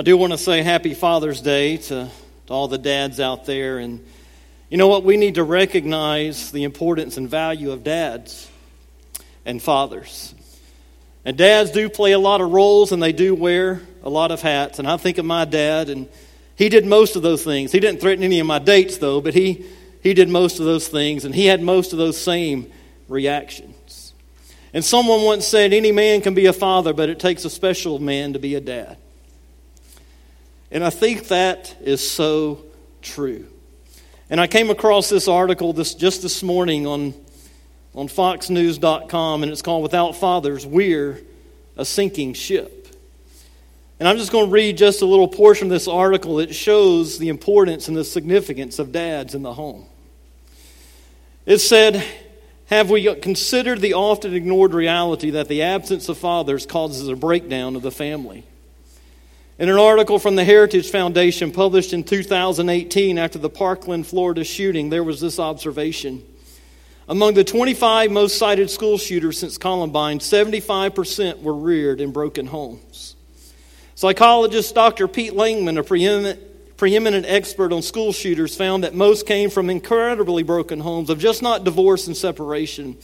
I do want to say happy Father's Day to, to all the dads out there. And you know what? We need to recognize the importance and value of dads and fathers. And dads do play a lot of roles and they do wear a lot of hats. And I think of my dad, and he did most of those things. He didn't threaten any of my dates, though, but he, he did most of those things, and he had most of those same reactions. And someone once said, Any man can be a father, but it takes a special man to be a dad. And I think that is so true. And I came across this article this, just this morning on, on foxnews.com, and it's called Without Fathers, We're a Sinking Ship. And I'm just going to read just a little portion of this article. that shows the importance and the significance of dads in the home. It said, Have we considered the often ignored reality that the absence of fathers causes a breakdown of the family? In an article from the Heritage Foundation published in 2018 after the Parkland, Florida shooting, there was this observation. Among the 25 most cited school shooters since Columbine, 75% were reared in broken homes. Psychologist Dr. Pete Langman, a preeminent, preeminent expert on school shooters, found that most came from incredibly broken homes of just not divorce and separation,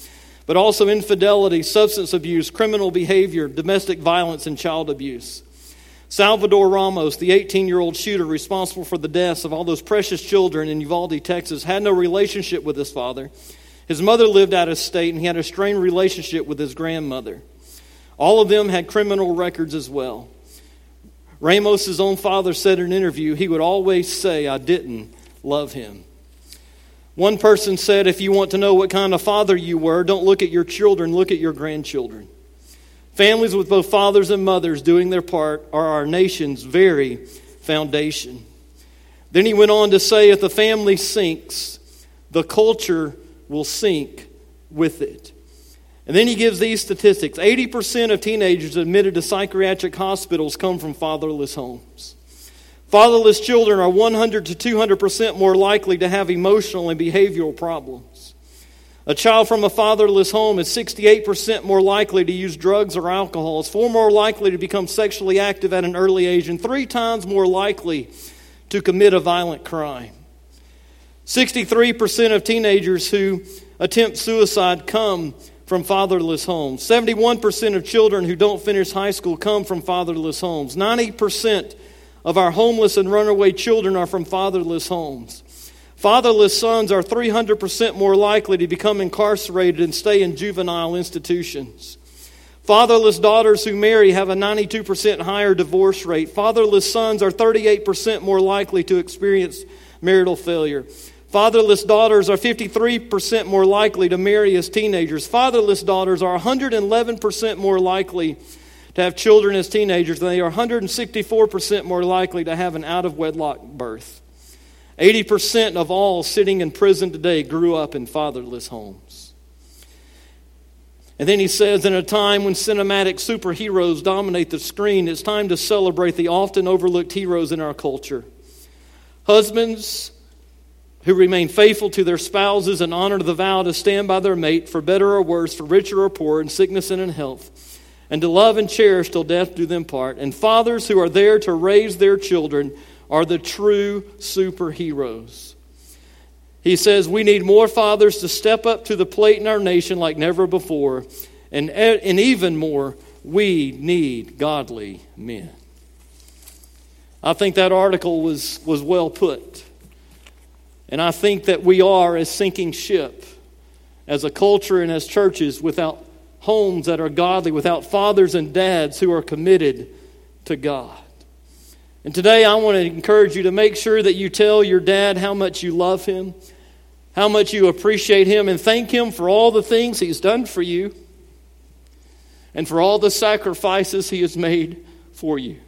but also infidelity, substance abuse, criminal behavior, domestic violence, and child abuse. Salvador Ramos, the 18 year old shooter responsible for the deaths of all those precious children in Uvalde, Texas, had no relationship with his father. His mother lived out of state, and he had a strained relationship with his grandmother. All of them had criminal records as well. Ramos's own father said in an interview he would always say, I didn't love him. One person said, If you want to know what kind of father you were, don't look at your children, look at your grandchildren. Families with both fathers and mothers doing their part are our nation's very foundation. Then he went on to say if the family sinks, the culture will sink with it. And then he gives these statistics 80% of teenagers admitted to psychiatric hospitals come from fatherless homes. Fatherless children are 100 to 200% more likely to have emotional and behavioral problems. A child from a fatherless home is 68% more likely to use drugs or alcohol, is four more likely to become sexually active at an early age, and three times more likely to commit a violent crime. 63% of teenagers who attempt suicide come from fatherless homes. 71% of children who don't finish high school come from fatherless homes. 90% of our homeless and runaway children are from fatherless homes. Fatherless sons are 300% more likely to become incarcerated and stay in juvenile institutions. Fatherless daughters who marry have a 92% higher divorce rate. Fatherless sons are 38% more likely to experience marital failure. Fatherless daughters are 53% more likely to marry as teenagers. Fatherless daughters are 111% more likely to have children as teenagers, and they are 164% more likely to have an out of wedlock birth. 80% of all sitting in prison today grew up in fatherless homes. And then he says, in a time when cinematic superheroes dominate the screen, it's time to celebrate the often overlooked heroes in our culture. Husbands who remain faithful to their spouses and honor the vow to stand by their mate for better or worse, for richer or poor, in sickness and in health, and to love and cherish till death do them part. And fathers who are there to raise their children are the true superheroes. He says we need more fathers to step up to the plate in our nation like never before, and, and even more, we need godly men. I think that article was, was well put. And I think that we are a sinking ship as a culture and as churches without homes that are godly, without fathers and dads who are committed to God. And today I want to encourage you to make sure that you tell your dad how much you love him, how much you appreciate him, and thank him for all the things he's done for you and for all the sacrifices he has made for you.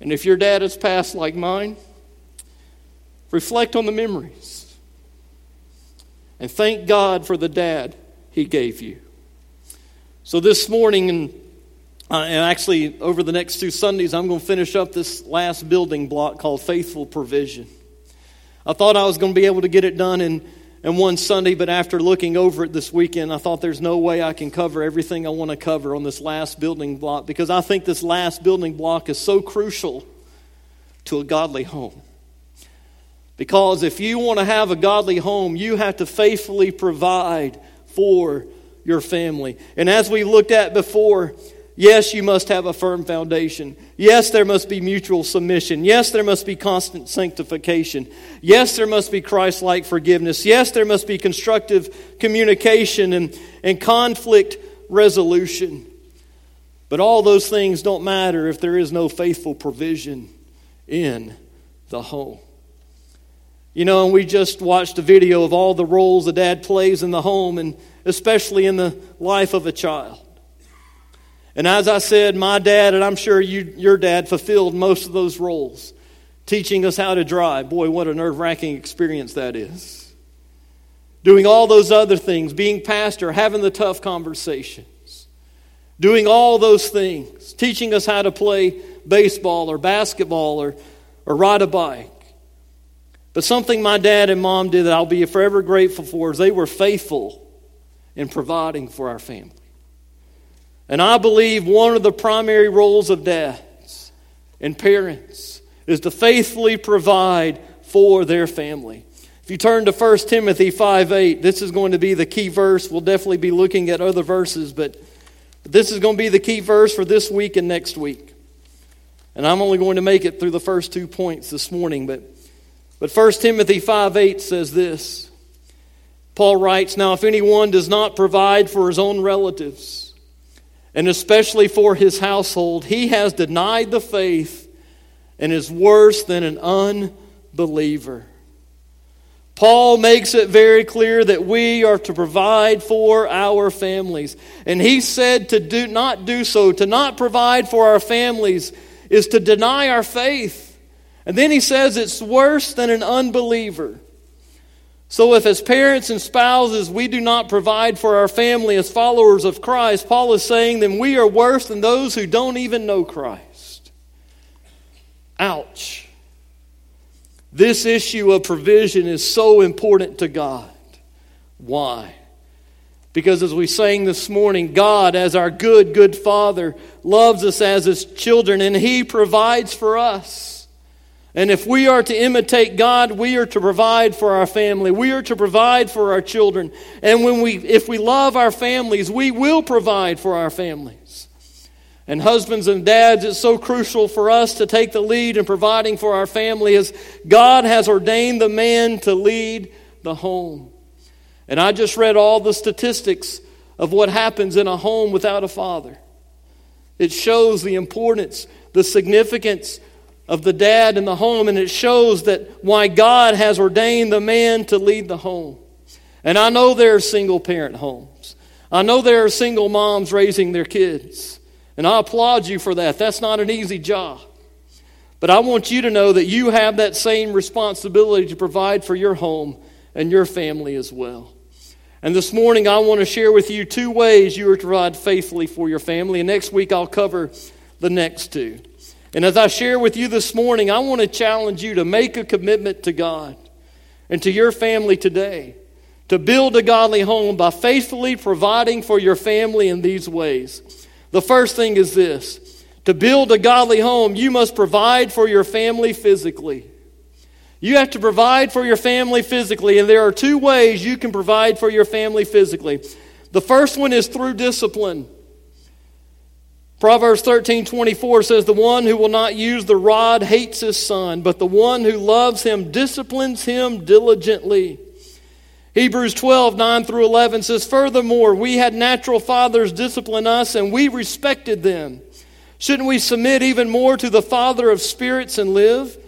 And if your dad has passed like mine, reflect on the memories and thank God for the dad he gave you. So this morning, uh, and actually, over the next two Sundays, I'm going to finish up this last building block called Faithful Provision. I thought I was going to be able to get it done in in one Sunday, but after looking over it this weekend, I thought there's no way I can cover everything I want to cover on this last building block because I think this last building block is so crucial to a godly home. Because if you want to have a godly home, you have to faithfully provide for your family. And as we looked at before, yes, you must have a firm foundation. Yes, there must be mutual submission. Yes, there must be constant sanctification. Yes, there must be Christ like forgiveness. Yes, there must be constructive communication and, and conflict resolution. But all those things don't matter if there is no faithful provision in the home. You know, and we just watched a video of all the roles a dad plays in the home and especially in the life of a child. And as I said, my dad, and I'm sure you, your dad, fulfilled most of those roles, teaching us how to drive. Boy, what a nerve wracking experience that is. Doing all those other things, being pastor, having the tough conversations, doing all those things, teaching us how to play baseball or basketball or, or ride a bike. But something my dad and mom did that I'll be forever grateful for is they were faithful in providing for our family. And I believe one of the primary roles of dads and parents is to faithfully provide for their family. If you turn to 1 Timothy 5 8, this is going to be the key verse. We'll definitely be looking at other verses, but this is going to be the key verse for this week and next week. And I'm only going to make it through the first two points this morning, but but 1 Timothy 5 8 says this. Paul writes, Now, if anyone does not provide for his own relatives, and especially for his household, he has denied the faith and is worse than an unbeliever. Paul makes it very clear that we are to provide for our families. And he said to do not do so, to not provide for our families is to deny our faith. And then he says it's worse than an unbeliever. So, if as parents and spouses we do not provide for our family as followers of Christ, Paul is saying then we are worse than those who don't even know Christ. Ouch. This issue of provision is so important to God. Why? Because as we sang this morning, God, as our good, good Father, loves us as His children, and He provides for us. And if we are to imitate God, we are to provide for our family. We are to provide for our children. And when we, if we love our families, we will provide for our families. And husbands and dads, it's so crucial for us to take the lead in providing for our family as God has ordained the man to lead the home. And I just read all the statistics of what happens in a home without a father. It shows the importance, the significance of the dad in the home, and it shows that why God has ordained the man to lead the home. And I know there are single parent homes. I know there are single moms raising their kids. And I applaud you for that. That's not an easy job. But I want you to know that you have that same responsibility to provide for your home and your family as well. And this morning, I want to share with you two ways you are to provide faithfully for your family. And next week, I'll cover the next two. And as I share with you this morning, I want to challenge you to make a commitment to God and to your family today to build a godly home by faithfully providing for your family in these ways. The first thing is this to build a godly home, you must provide for your family physically. You have to provide for your family physically, and there are two ways you can provide for your family physically. The first one is through discipline. Proverbs 13 24 says, The one who will not use the rod hates his son, but the one who loves him disciplines him diligently. Hebrews 12 9 through 11 says, Furthermore, we had natural fathers discipline us, and we respected them. Shouldn't we submit even more to the Father of spirits and live?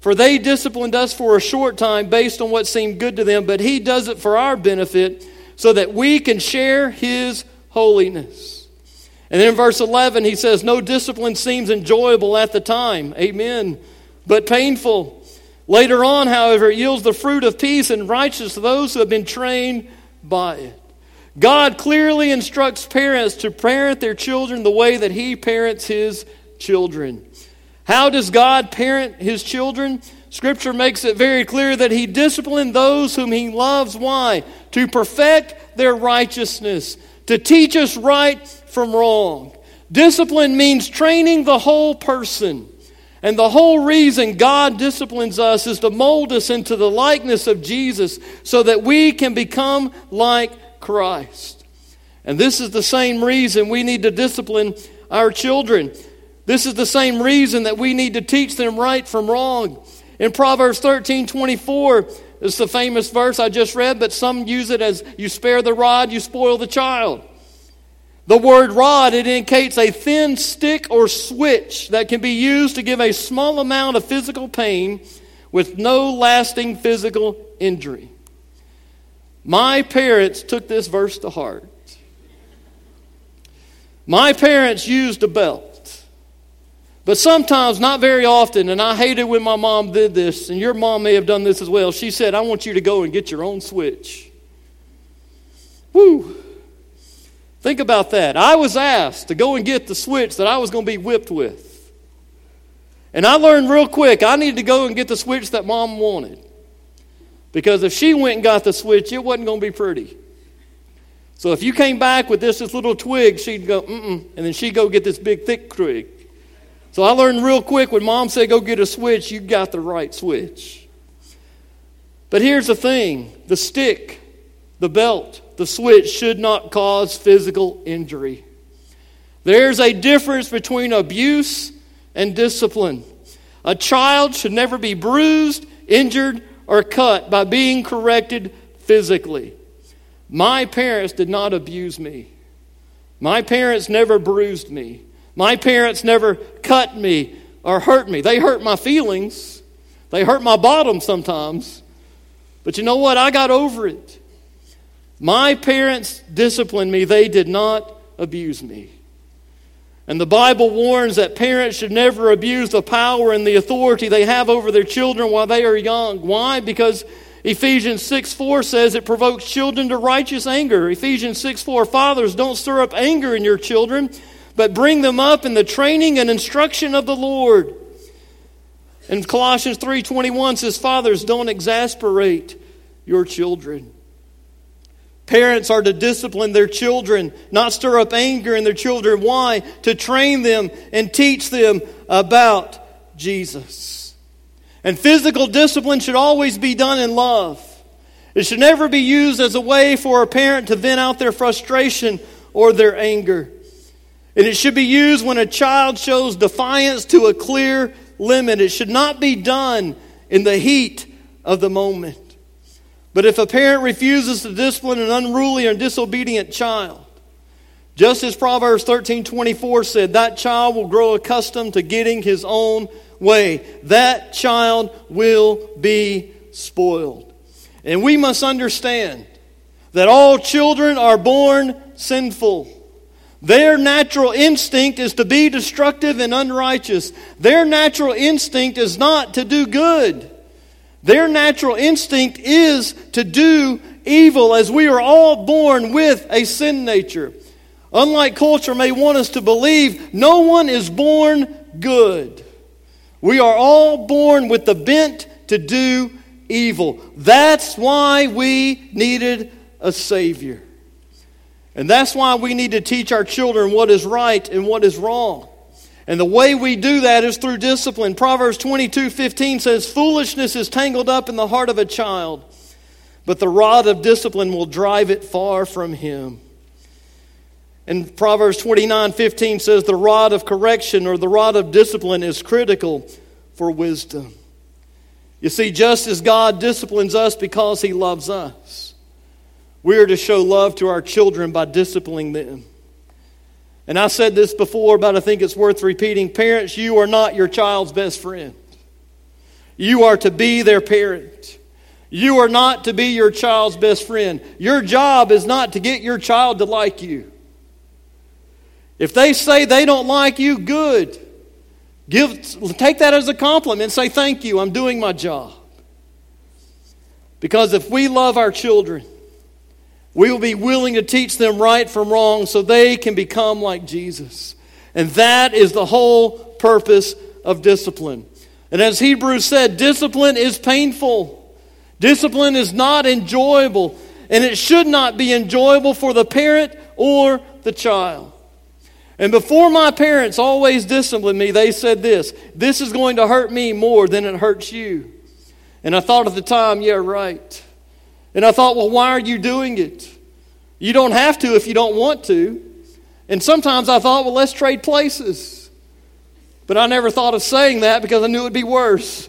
For they disciplined us for a short time based on what seemed good to them, but He does it for our benefit so that we can share His holiness. And then in verse 11, he says, No discipline seems enjoyable at the time. Amen. But painful. Later on, however, it yields the fruit of peace and righteousness to those who have been trained by it. God clearly instructs parents to parent their children the way that He parents His children. How does God parent His children? Scripture makes it very clear that he disciplined those whom he loves. Why? To perfect their righteousness, to teach us right from wrong. Discipline means training the whole person. And the whole reason God disciplines us is to mold us into the likeness of Jesus so that we can become like Christ. And this is the same reason we need to discipline our children. This is the same reason that we need to teach them right from wrong. In Proverbs 13 24, it's the famous verse I just read, but some use it as you spare the rod, you spoil the child. The word rod, it indicates a thin stick or switch that can be used to give a small amount of physical pain with no lasting physical injury. My parents took this verse to heart. My parents used a belt. But sometimes, not very often, and I hated when my mom did this, and your mom may have done this as well. She said, I want you to go and get your own switch. Woo! Think about that. I was asked to go and get the switch that I was going to be whipped with. And I learned real quick I needed to go and get the switch that mom wanted. Because if she went and got the switch, it wasn't going to be pretty. So if you came back with this, this little twig, she'd go, mm and then she'd go get this big, thick twig. So I learned real quick when mom said, go get a switch, you got the right switch. But here's the thing the stick, the belt, the switch should not cause physical injury. There's a difference between abuse and discipline. A child should never be bruised, injured, or cut by being corrected physically. My parents did not abuse me. My parents never bruised me. My parents never cut me or hurt me. They hurt my feelings, they hurt my bottom sometimes. But you know what? I got over it. My parents disciplined me, they did not abuse me. And the Bible warns that parents should never abuse the power and the authority they have over their children while they are young. Why? Because Ephesians 6 4 says it provokes children to righteous anger. Ephesians 6 4 Fathers, don't stir up anger in your children, but bring them up in the training and instruction of the Lord. And Colossians 3:21 says fathers don't exasperate your children. Parents are to discipline their children, not stir up anger in their children. Why? To train them and teach them about Jesus. And physical discipline should always be done in love. It should never be used as a way for a parent to vent out their frustration or their anger. And it should be used when a child shows defiance to a clear limit. It should not be done in the heat of the moment. But if a parent refuses to discipline an unruly or disobedient child, just as Proverbs 13 24 said, that child will grow accustomed to getting his own way. That child will be spoiled. And we must understand that all children are born sinful. Their natural instinct is to be destructive and unrighteous. Their natural instinct is not to do good. Their natural instinct is to do evil, as we are all born with a sin nature. Unlike culture may want us to believe, no one is born good. We are all born with the bent to do evil. That's why we needed a Savior. And that's why we need to teach our children what is right and what is wrong. And the way we do that is through discipline. Proverbs 22 15 says, Foolishness is tangled up in the heart of a child, but the rod of discipline will drive it far from him. And Proverbs 29 15 says, The rod of correction or the rod of discipline is critical for wisdom. You see, just as God disciplines us because he loves us, we are to show love to our children by disciplining them. And I said this before, but I think it's worth repeating. Parents, you are not your child's best friend. You are to be their parent. You are not to be your child's best friend. Your job is not to get your child to like you. If they say they don't like you, good. Give, take that as a compliment and say, Thank you, I'm doing my job. Because if we love our children, we will be willing to teach them right from wrong so they can become like Jesus. And that is the whole purpose of discipline. And as Hebrews said, discipline is painful. Discipline is not enjoyable, and it should not be enjoyable for the parent or the child. And before my parents always disciplined me, they said this this is going to hurt me more than it hurts you. And I thought at the time, yeah, right. And I thought, well, why are you doing it? You don't have to if you don't want to. And sometimes I thought, well, let's trade places. But I never thought of saying that because I knew it would be worse.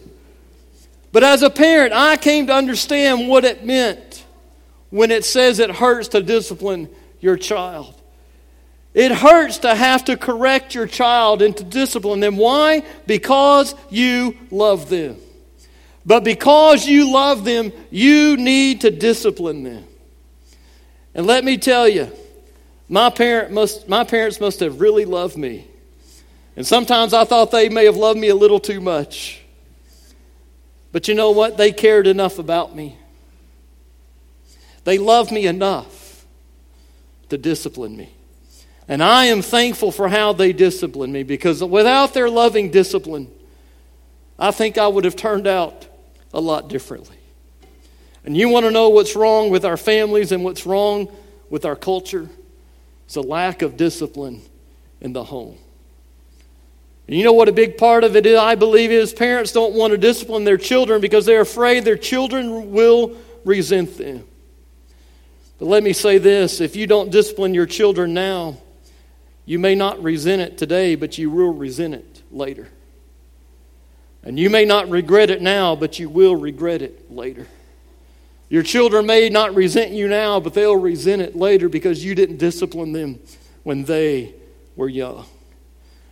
But as a parent, I came to understand what it meant when it says it hurts to discipline your child. It hurts to have to correct your child and to discipline them. Why? Because you love them. But because you love them, you need to discipline them. And let me tell you, my, parent must, my parents must have really loved me. And sometimes I thought they may have loved me a little too much. But you know what? They cared enough about me. They loved me enough to discipline me. And I am thankful for how they disciplined me because without their loving discipline, I think I would have turned out a lot differently. And you want to know what's wrong with our families and what's wrong with our culture? It's a lack of discipline in the home. And you know what a big part of it is, I believe, is parents don't want to discipline their children because they're afraid their children will resent them. But let me say this if you don't discipline your children now, you may not resent it today, but you will resent it later. And you may not regret it now, but you will regret it later. Your children may not resent you now, but they'll resent it later because you didn't discipline them when they were young.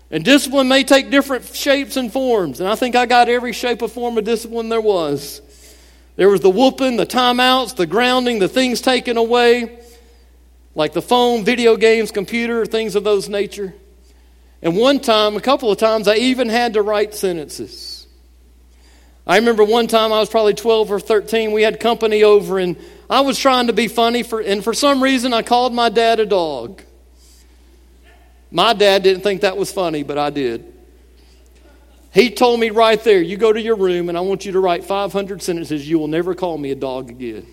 And discipline may take different shapes and forms. And I think I got every shape or form of discipline there was. There was the whooping, the timeouts, the grounding, the things taken away, like the phone, video games, computer, things of those nature. And one time, a couple of times, I even had to write sentences. I remember one time I was probably 12 or 13. We had company over, and I was trying to be funny, for, and for some reason I called my dad a dog. My dad didn't think that was funny, but I did. He told me right there, You go to your room, and I want you to write 500 sentences. You will never call me a dog again.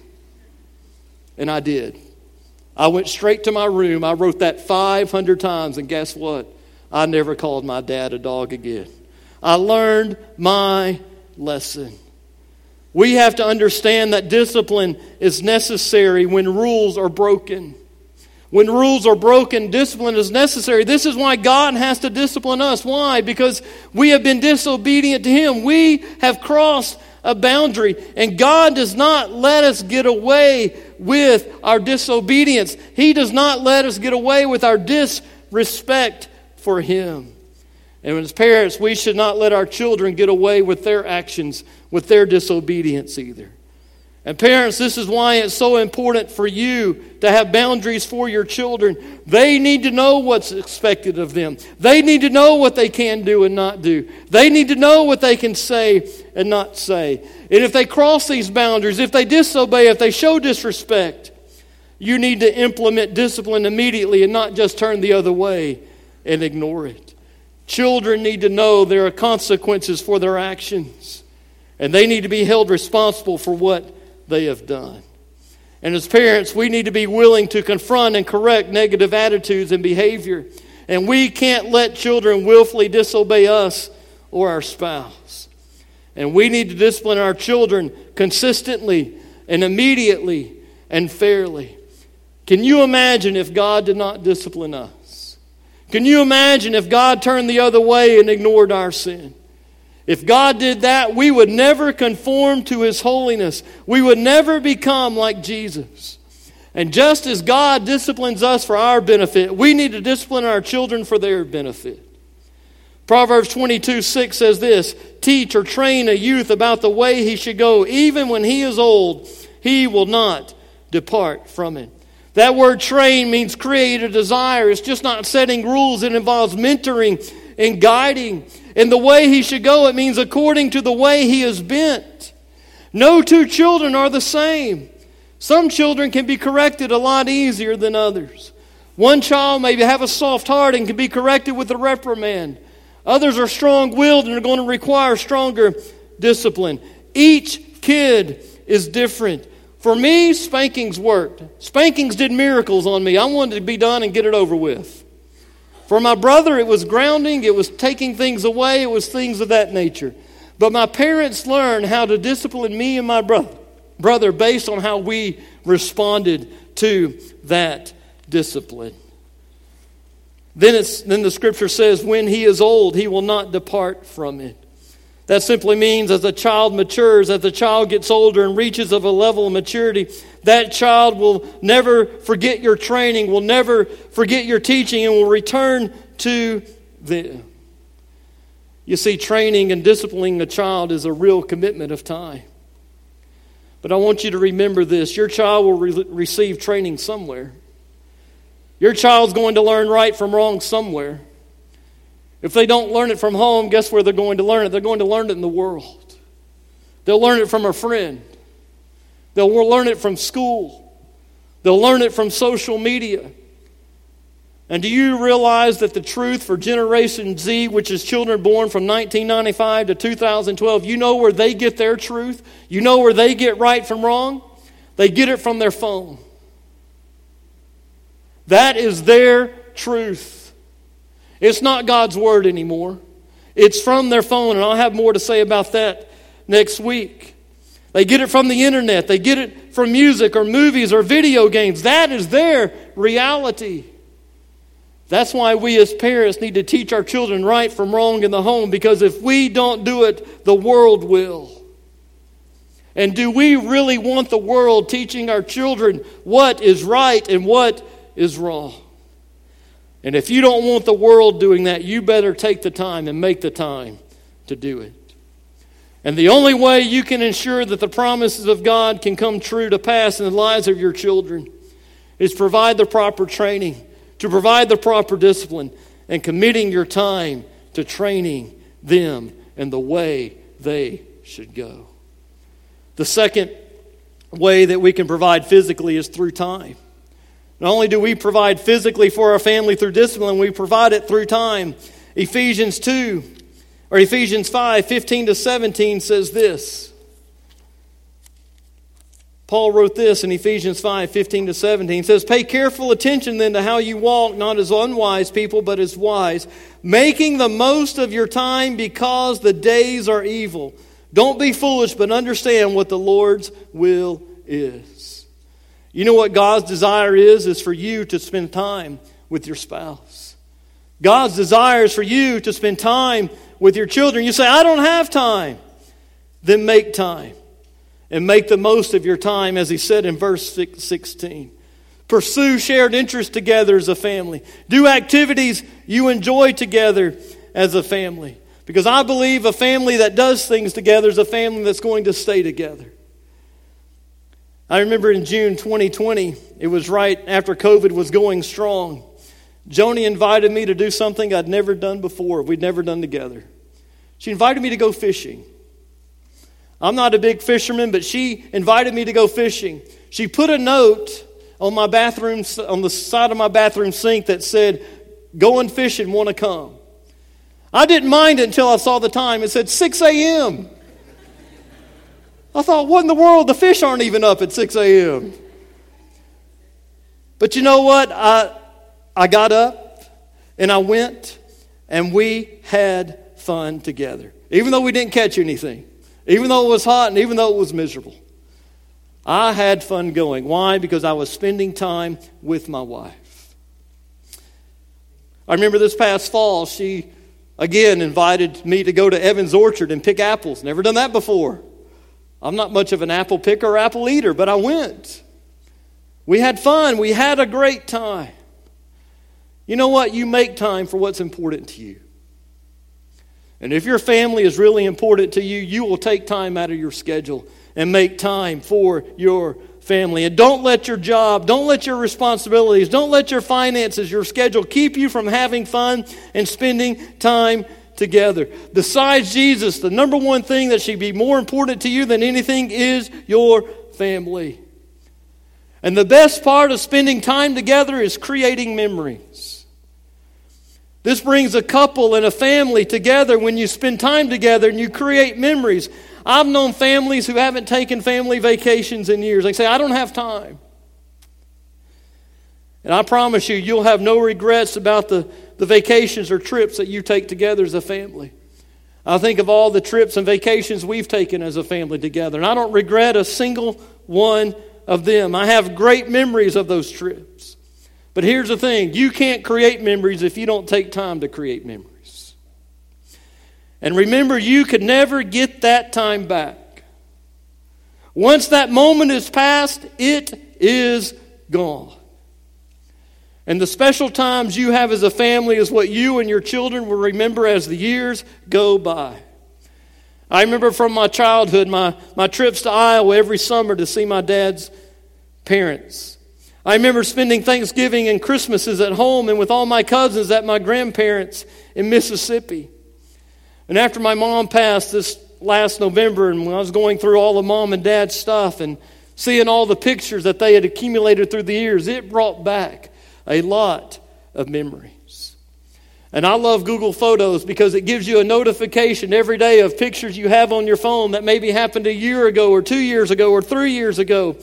And I did. I went straight to my room. I wrote that 500 times, and guess what? I never called my dad a dog again. I learned my lesson. We have to understand that discipline is necessary when rules are broken. When rules are broken, discipline is necessary. This is why God has to discipline us. Why? Because we have been disobedient to Him. We have crossed a boundary, and God does not let us get away with our disobedience. He does not let us get away with our disrespect for Him. And as parents, we should not let our children get away with their actions, with their disobedience either. And parents, this is why it's so important for you to have boundaries for your children. They need to know what's expected of them. They need to know what they can do and not do. They need to know what they can say and not say. And if they cross these boundaries, if they disobey, if they show disrespect, you need to implement discipline immediately and not just turn the other way and ignore it. Children need to know there are consequences for their actions, and they need to be held responsible for what they have done. And as parents, we need to be willing to confront and correct negative attitudes and behavior. And we can't let children willfully disobey us or our spouse. And we need to discipline our children consistently and immediately and fairly. Can you imagine if God did not discipline us? Can you imagine if God turned the other way and ignored our sin? If God did that, we would never conform to His holiness. We would never become like Jesus. And just as God disciplines us for our benefit, we need to discipline our children for their benefit. Proverbs 22 6 says this Teach or train a youth about the way he should go. Even when he is old, he will not depart from it. That word train means create a desire. It's just not setting rules, it involves mentoring and guiding. And the way he should go, it means according to the way he is bent. No two children are the same. Some children can be corrected a lot easier than others. One child may have a soft heart and can be corrected with a reprimand. Others are strong willed and are going to require stronger discipline. Each kid is different. For me, spankings worked. Spankings did miracles on me. I wanted to be done and get it over with. For my brother, it was grounding, it was taking things away, it was things of that nature. But my parents learned how to discipline me and my brother, brother based on how we responded to that discipline. Then, it's, then the scripture says, when he is old, he will not depart from it. That simply means as a child matures, as the child gets older and reaches of a level of maturity, that child will never forget your training, will never forget your teaching, and will return to the. You see, training and disciplining a child is a real commitment of time. But I want you to remember this your child will re- receive training somewhere. Your child's going to learn right from wrong somewhere. If they don't learn it from home, guess where they're going to learn it? They're going to learn it in the world. They'll learn it from a friend. They'll learn it from school. They'll learn it from social media. And do you realize that the truth for Generation Z, which is children born from 1995 to 2012, you know where they get their truth? You know where they get right from wrong? They get it from their phone. That is their truth. It's not God's word anymore. It's from their phone, and I'll have more to say about that next week. They get it from the internet, they get it from music or movies or video games. That is their reality. That's why we as parents need to teach our children right from wrong in the home because if we don't do it, the world will. And do we really want the world teaching our children what is right and what is wrong? And if you don't want the world doing that, you better take the time and make the time to do it. And the only way you can ensure that the promises of God can come true to pass in the lives of your children is provide the proper training, to provide the proper discipline, and committing your time to training them in the way they should go. The second way that we can provide physically is through time. Not only do we provide physically for our family through discipline, we provide it through time. Ephesians 2 or Ephesians 5 15 to 17 says this. Paul wrote this in Ephesians 5 15 to 17. It says, Pay careful attention then to how you walk, not as unwise people, but as wise, making the most of your time because the days are evil. Don't be foolish, but understand what the Lord's will is. You know what God's desire is? Is for you to spend time with your spouse. God's desire is for you to spend time with your children. You say, I don't have time. Then make time and make the most of your time, as he said in verse 16. Pursue shared interests together as a family. Do activities you enjoy together as a family. Because I believe a family that does things together is a family that's going to stay together. I remember in June 2020, it was right after COVID was going strong. Joni invited me to do something I'd never done before, we'd never done together. She invited me to go fishing. I'm not a big fisherman, but she invited me to go fishing. She put a note on my bathroom, on the side of my bathroom sink that said, Going fishing, want to come. I didn't mind it until I saw the time. It said 6 a.m. I thought, what in the world? The fish aren't even up at 6 a.m. But you know what? I, I got up and I went and we had fun together. Even though we didn't catch anything, even though it was hot and even though it was miserable. I had fun going. Why? Because I was spending time with my wife. I remember this past fall, she again invited me to go to Evans Orchard and pick apples. Never done that before. I'm not much of an apple picker or apple eater, but I went. We had fun. We had a great time. You know what? You make time for what's important to you. And if your family is really important to you, you will take time out of your schedule and make time for your family. And don't let your job, don't let your responsibilities, don't let your finances, your schedule keep you from having fun and spending time together. Besides Jesus, the number one thing that should be more important to you than anything is your family. And the best part of spending time together is creating memories. This brings a couple and a family together when you spend time together and you create memories. I've known families who haven't taken family vacations in years. They say, I don't have time. And I promise you, you'll have no regrets about the, the vacations or trips that you take together as a family. I think of all the trips and vacations we've taken as a family together, and I don't regret a single one of them. I have great memories of those trips. But here's the thing you can't create memories if you don't take time to create memories. And remember, you could never get that time back. Once that moment is past, it is gone. And the special times you have as a family is what you and your children will remember as the years go by. I remember from my childhood my, my trips to Iowa every summer to see my dad's parents. I remember spending Thanksgiving and Christmases at home and with all my cousins at my grandparents in Mississippi. And after my mom passed this last November, and when I was going through all the mom and dad stuff and seeing all the pictures that they had accumulated through the years, it brought back a lot of memories. And I love Google Photos because it gives you a notification every day of pictures you have on your phone that maybe happened a year ago or two years ago or three years ago.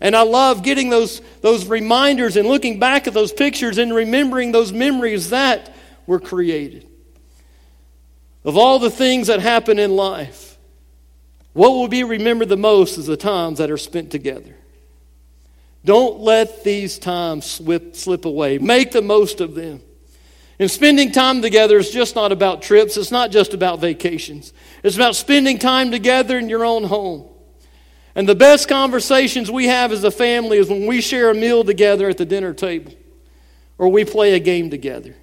And I love getting those, those reminders and looking back at those pictures and remembering those memories that were created. Of all the things that happen in life, what will be remembered the most is the times that are spent together. Don't let these times slip, slip away. Make the most of them. And spending time together is just not about trips, it's not just about vacations. It's about spending time together in your own home. And the best conversations we have as a family is when we share a meal together at the dinner table or we play a game together.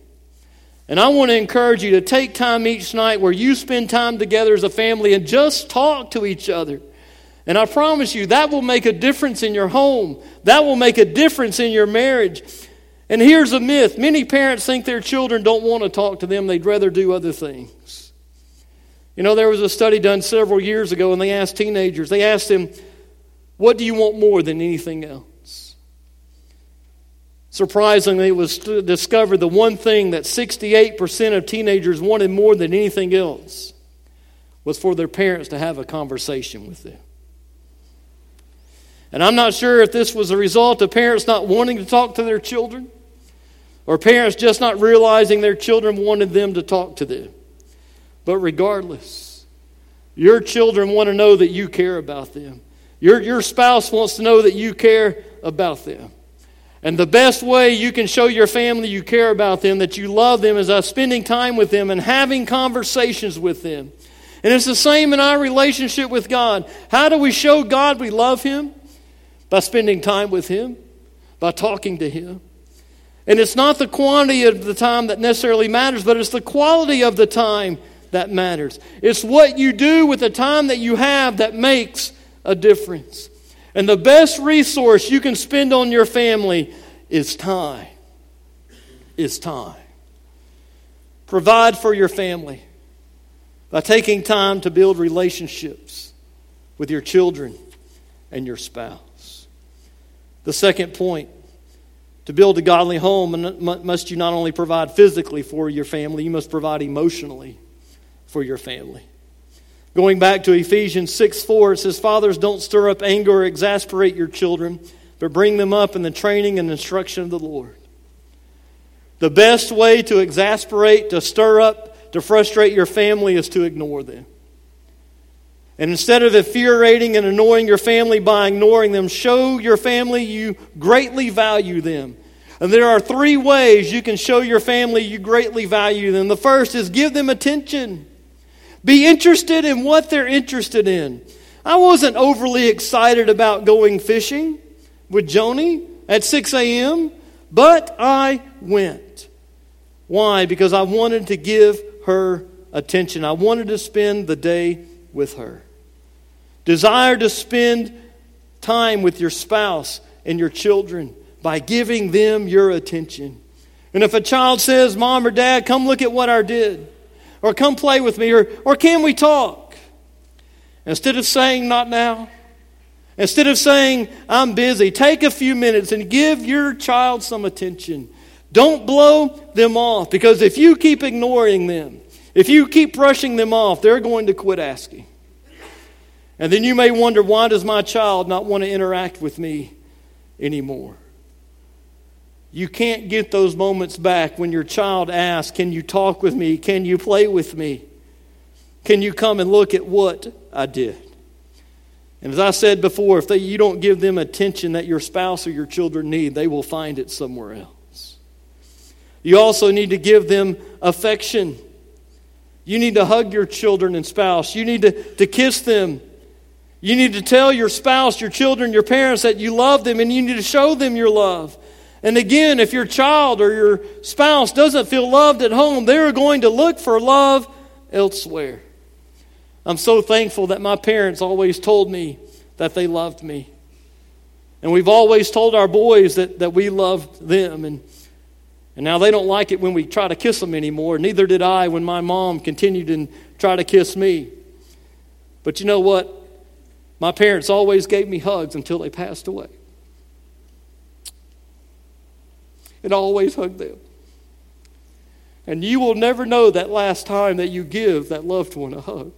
And I want to encourage you to take time each night where you spend time together as a family and just talk to each other. And I promise you, that will make a difference in your home. That will make a difference in your marriage. And here's a myth many parents think their children don't want to talk to them, they'd rather do other things. You know, there was a study done several years ago, and they asked teenagers, they asked them, What do you want more than anything else? Surprisingly, it was discovered the one thing that 68% of teenagers wanted more than anything else was for their parents to have a conversation with them. And I'm not sure if this was a result of parents not wanting to talk to their children or parents just not realizing their children wanted them to talk to them. But regardless, your children want to know that you care about them. Your, your spouse wants to know that you care about them. And the best way you can show your family you care about them, that you love them, is by spending time with them and having conversations with them. And it's the same in our relationship with God. How do we show God we love Him? By spending time with Him, by talking to Him. And it's not the quantity of the time that necessarily matters, but it's the quality of the time that matters. It's what you do with the time that you have that makes a difference. And the best resource you can spend on your family is time. Is time. Provide for your family by taking time to build relationships with your children and your spouse. The second point to build a godly home, must you not only provide physically for your family, you must provide emotionally for your family. Going back to Ephesians 6 4, it says, Fathers, don't stir up anger or exasperate your children, but bring them up in the training and instruction of the Lord. The best way to exasperate, to stir up, to frustrate your family is to ignore them. And instead of infuriating and annoying your family by ignoring them, show your family you greatly value them. And there are three ways you can show your family you greatly value them. The first is give them attention. Be interested in what they're interested in. I wasn't overly excited about going fishing with Joni at 6 a.m., but I went. Why? Because I wanted to give her attention. I wanted to spend the day with her. Desire to spend time with your spouse and your children by giving them your attention. And if a child says, Mom or Dad, come look at what I did, or come play with me, or, or can we talk? Instead of saying, Not now, instead of saying, I'm busy, take a few minutes and give your child some attention. Don't blow them off because if you keep ignoring them, if you keep brushing them off, they're going to quit asking. And then you may wonder why does my child not want to interact with me anymore? You can't get those moments back when your child asks, Can you talk with me? Can you play with me? Can you come and look at what I did? And as I said before, if they, you don't give them attention that your spouse or your children need, they will find it somewhere else. You also need to give them affection. You need to hug your children and spouse. You need to, to kiss them. You need to tell your spouse, your children, your parents that you love them and you need to show them your love. And again, if your child or your spouse doesn't feel loved at home, they're going to look for love elsewhere. I'm so thankful that my parents always told me that they loved me. And we've always told our boys that, that we loved them. And, and now they don't like it when we try to kiss them anymore. Neither did I when my mom continued to try to kiss me. But you know what? My parents always gave me hugs until they passed away. And I always hugged them. And you will never know that last time that you give that loved one a hug.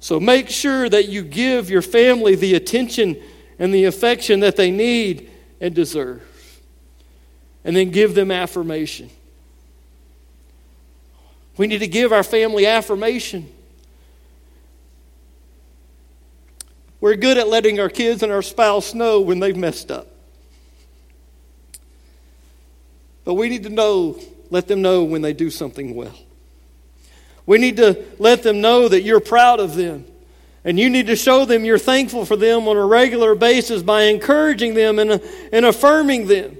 So make sure that you give your family the attention and the affection that they need and deserve. And then give them affirmation. We need to give our family affirmation. We're good at letting our kids and our spouse know when they've messed up. But we need to know, let them know when they do something well. We need to let them know that you're proud of them. And you need to show them you're thankful for them on a regular basis by encouraging them and, and affirming them.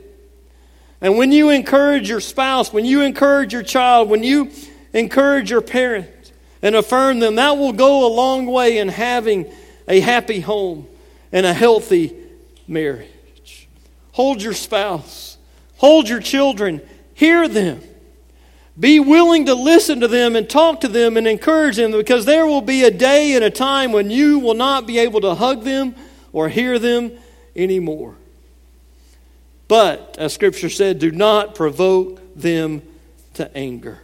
And when you encourage your spouse, when you encourage your child, when you encourage your parent and affirm them, that will go a long way in having a happy home and a healthy marriage. Hold your spouse, hold your children, hear them. Be willing to listen to them and talk to them and encourage them because there will be a day and a time when you will not be able to hug them or hear them anymore. But, as Scripture said, do not provoke them to anger.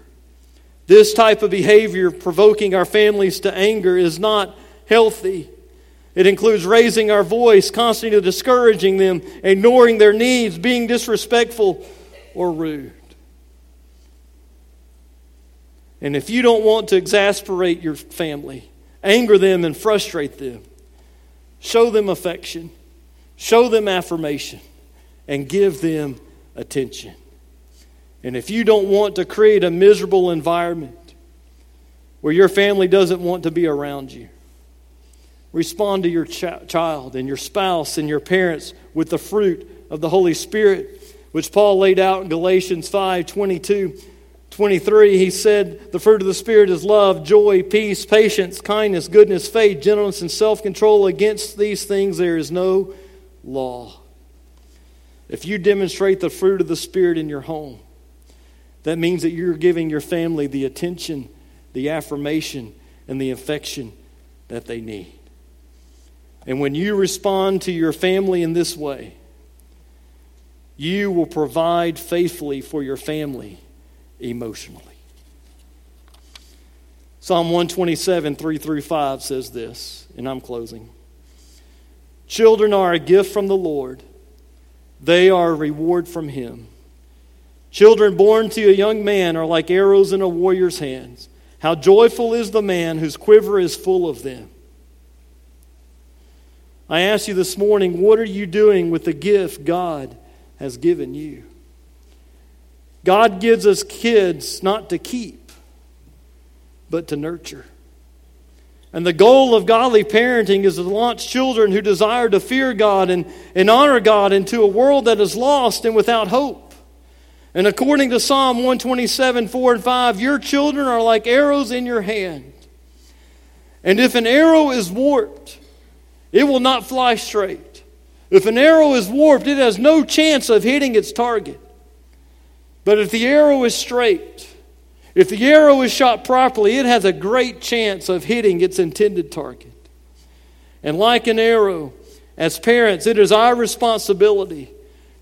This type of behavior, provoking our families to anger, is not healthy. It includes raising our voice, constantly discouraging them, ignoring their needs, being disrespectful or rude. And if you don't want to exasperate your family, anger them, and frustrate them, show them affection, show them affirmation, and give them attention. And if you don't want to create a miserable environment where your family doesn't want to be around you, respond to your ch- child and your spouse and your parents with the fruit of the Holy Spirit, which Paul laid out in Galatians 5 22 23, he said, The fruit of the Spirit is love, joy, peace, patience, kindness, goodness, faith, gentleness, and self control. Against these things there is no law. If you demonstrate the fruit of the Spirit in your home, that means that you're giving your family the attention, the affirmation, and the affection that they need. And when you respond to your family in this way, you will provide faithfully for your family emotionally. Psalm 127, 3 through 5 says this, and I'm closing. Children are a gift from the Lord, they are a reward from Him. Children born to a young man are like arrows in a warrior's hands. How joyful is the man whose quiver is full of them. I ask you this morning, what are you doing with the gift God has given you? God gives us kids not to keep, but to nurture. And the goal of godly parenting is to launch children who desire to fear God and, and honor God into a world that is lost and without hope. And according to Psalm 127, 4 and 5, your children are like arrows in your hand. And if an arrow is warped, it will not fly straight. If an arrow is warped, it has no chance of hitting its target. But if the arrow is straight, if the arrow is shot properly, it has a great chance of hitting its intended target. And like an arrow, as parents, it is our responsibility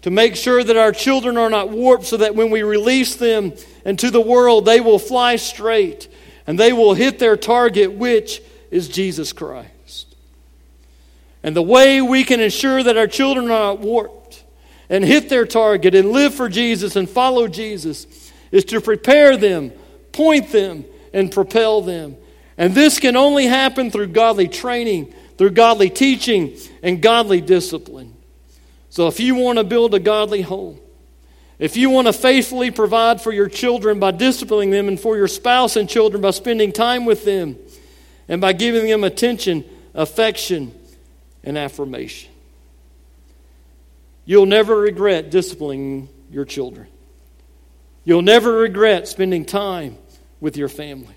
to make sure that our children are not warped so that when we release them into the world, they will fly straight and they will hit their target, which is Jesus Christ. And the way we can ensure that our children are not warped and hit their target and live for Jesus and follow Jesus is to prepare them, point them, and propel them. And this can only happen through godly training, through godly teaching, and godly discipline. So if you want to build a godly home, if you want to faithfully provide for your children by disciplining them and for your spouse and children by spending time with them and by giving them attention, affection, and affirmation, you'll never regret disciplining your children. You'll never regret spending time with your family.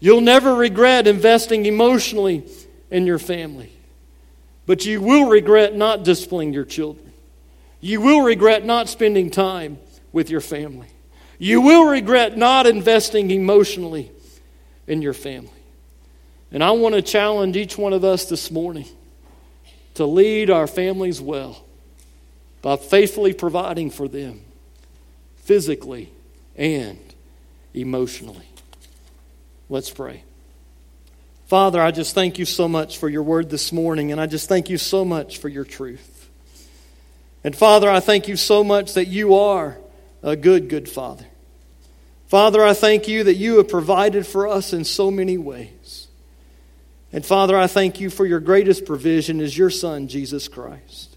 You'll never regret investing emotionally in your family. But you will regret not disciplining your children. You will regret not spending time with your family. You will regret not investing emotionally in your family. And I want to challenge each one of us this morning to lead our families well by faithfully providing for them physically and emotionally. Let's pray. Father, I just thank you so much for your word this morning, and I just thank you so much for your truth. And Father, I thank you so much that you are a good, good Father. Father, I thank you that you have provided for us in so many ways. And Father, I thank you for your greatest provision is your Son, Jesus Christ.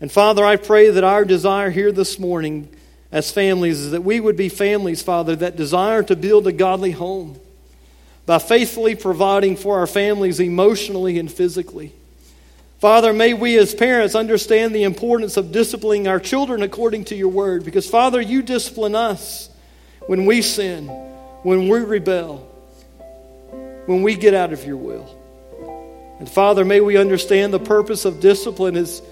And Father, I pray that our desire here this morning as families is that we would be families, Father, that desire to build a godly home by faithfully providing for our families emotionally and physically. Father, may we as parents understand the importance of disciplining our children according to your word, because, Father, you discipline us when we sin, when we rebel, when we get out of your will. And, Father, may we understand the purpose of discipline is,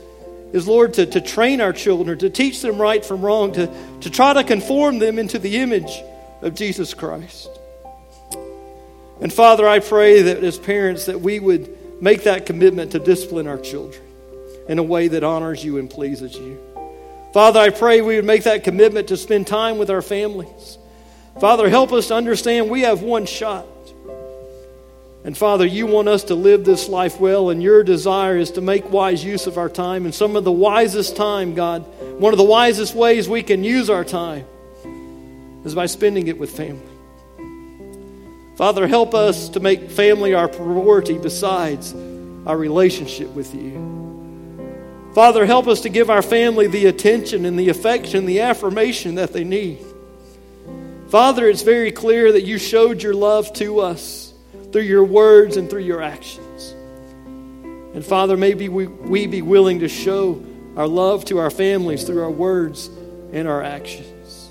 is Lord, to, to train our children, to teach them right from wrong, to, to try to conform them into the image of Jesus Christ. And Father, I pray that as parents that we would make that commitment to discipline our children in a way that honors you and pleases you. Father, I pray we would make that commitment to spend time with our families. Father, help us to understand we have one shot. And Father, you want us to live this life well, and your desire is to make wise use of our time. And some of the wisest time, God, one of the wisest ways we can use our time is by spending it with family. Father, help us to make family our priority besides our relationship with you. Father, help us to give our family the attention and the affection, the affirmation that they need. Father, it's very clear that you showed your love to us through your words and through your actions. And Father, maybe we, we be willing to show our love to our families through our words and our actions.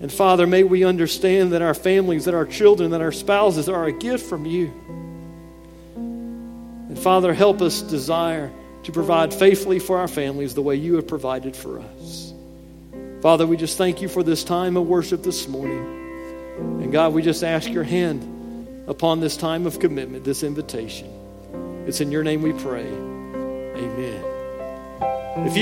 And Father, may we understand that our families, that our children, that our spouses are a gift from you. And Father, help us desire to provide faithfully for our families the way you have provided for us. Father, we just thank you for this time of worship this morning. And God, we just ask your hand upon this time of commitment, this invitation. It's in your name we pray. Amen. If you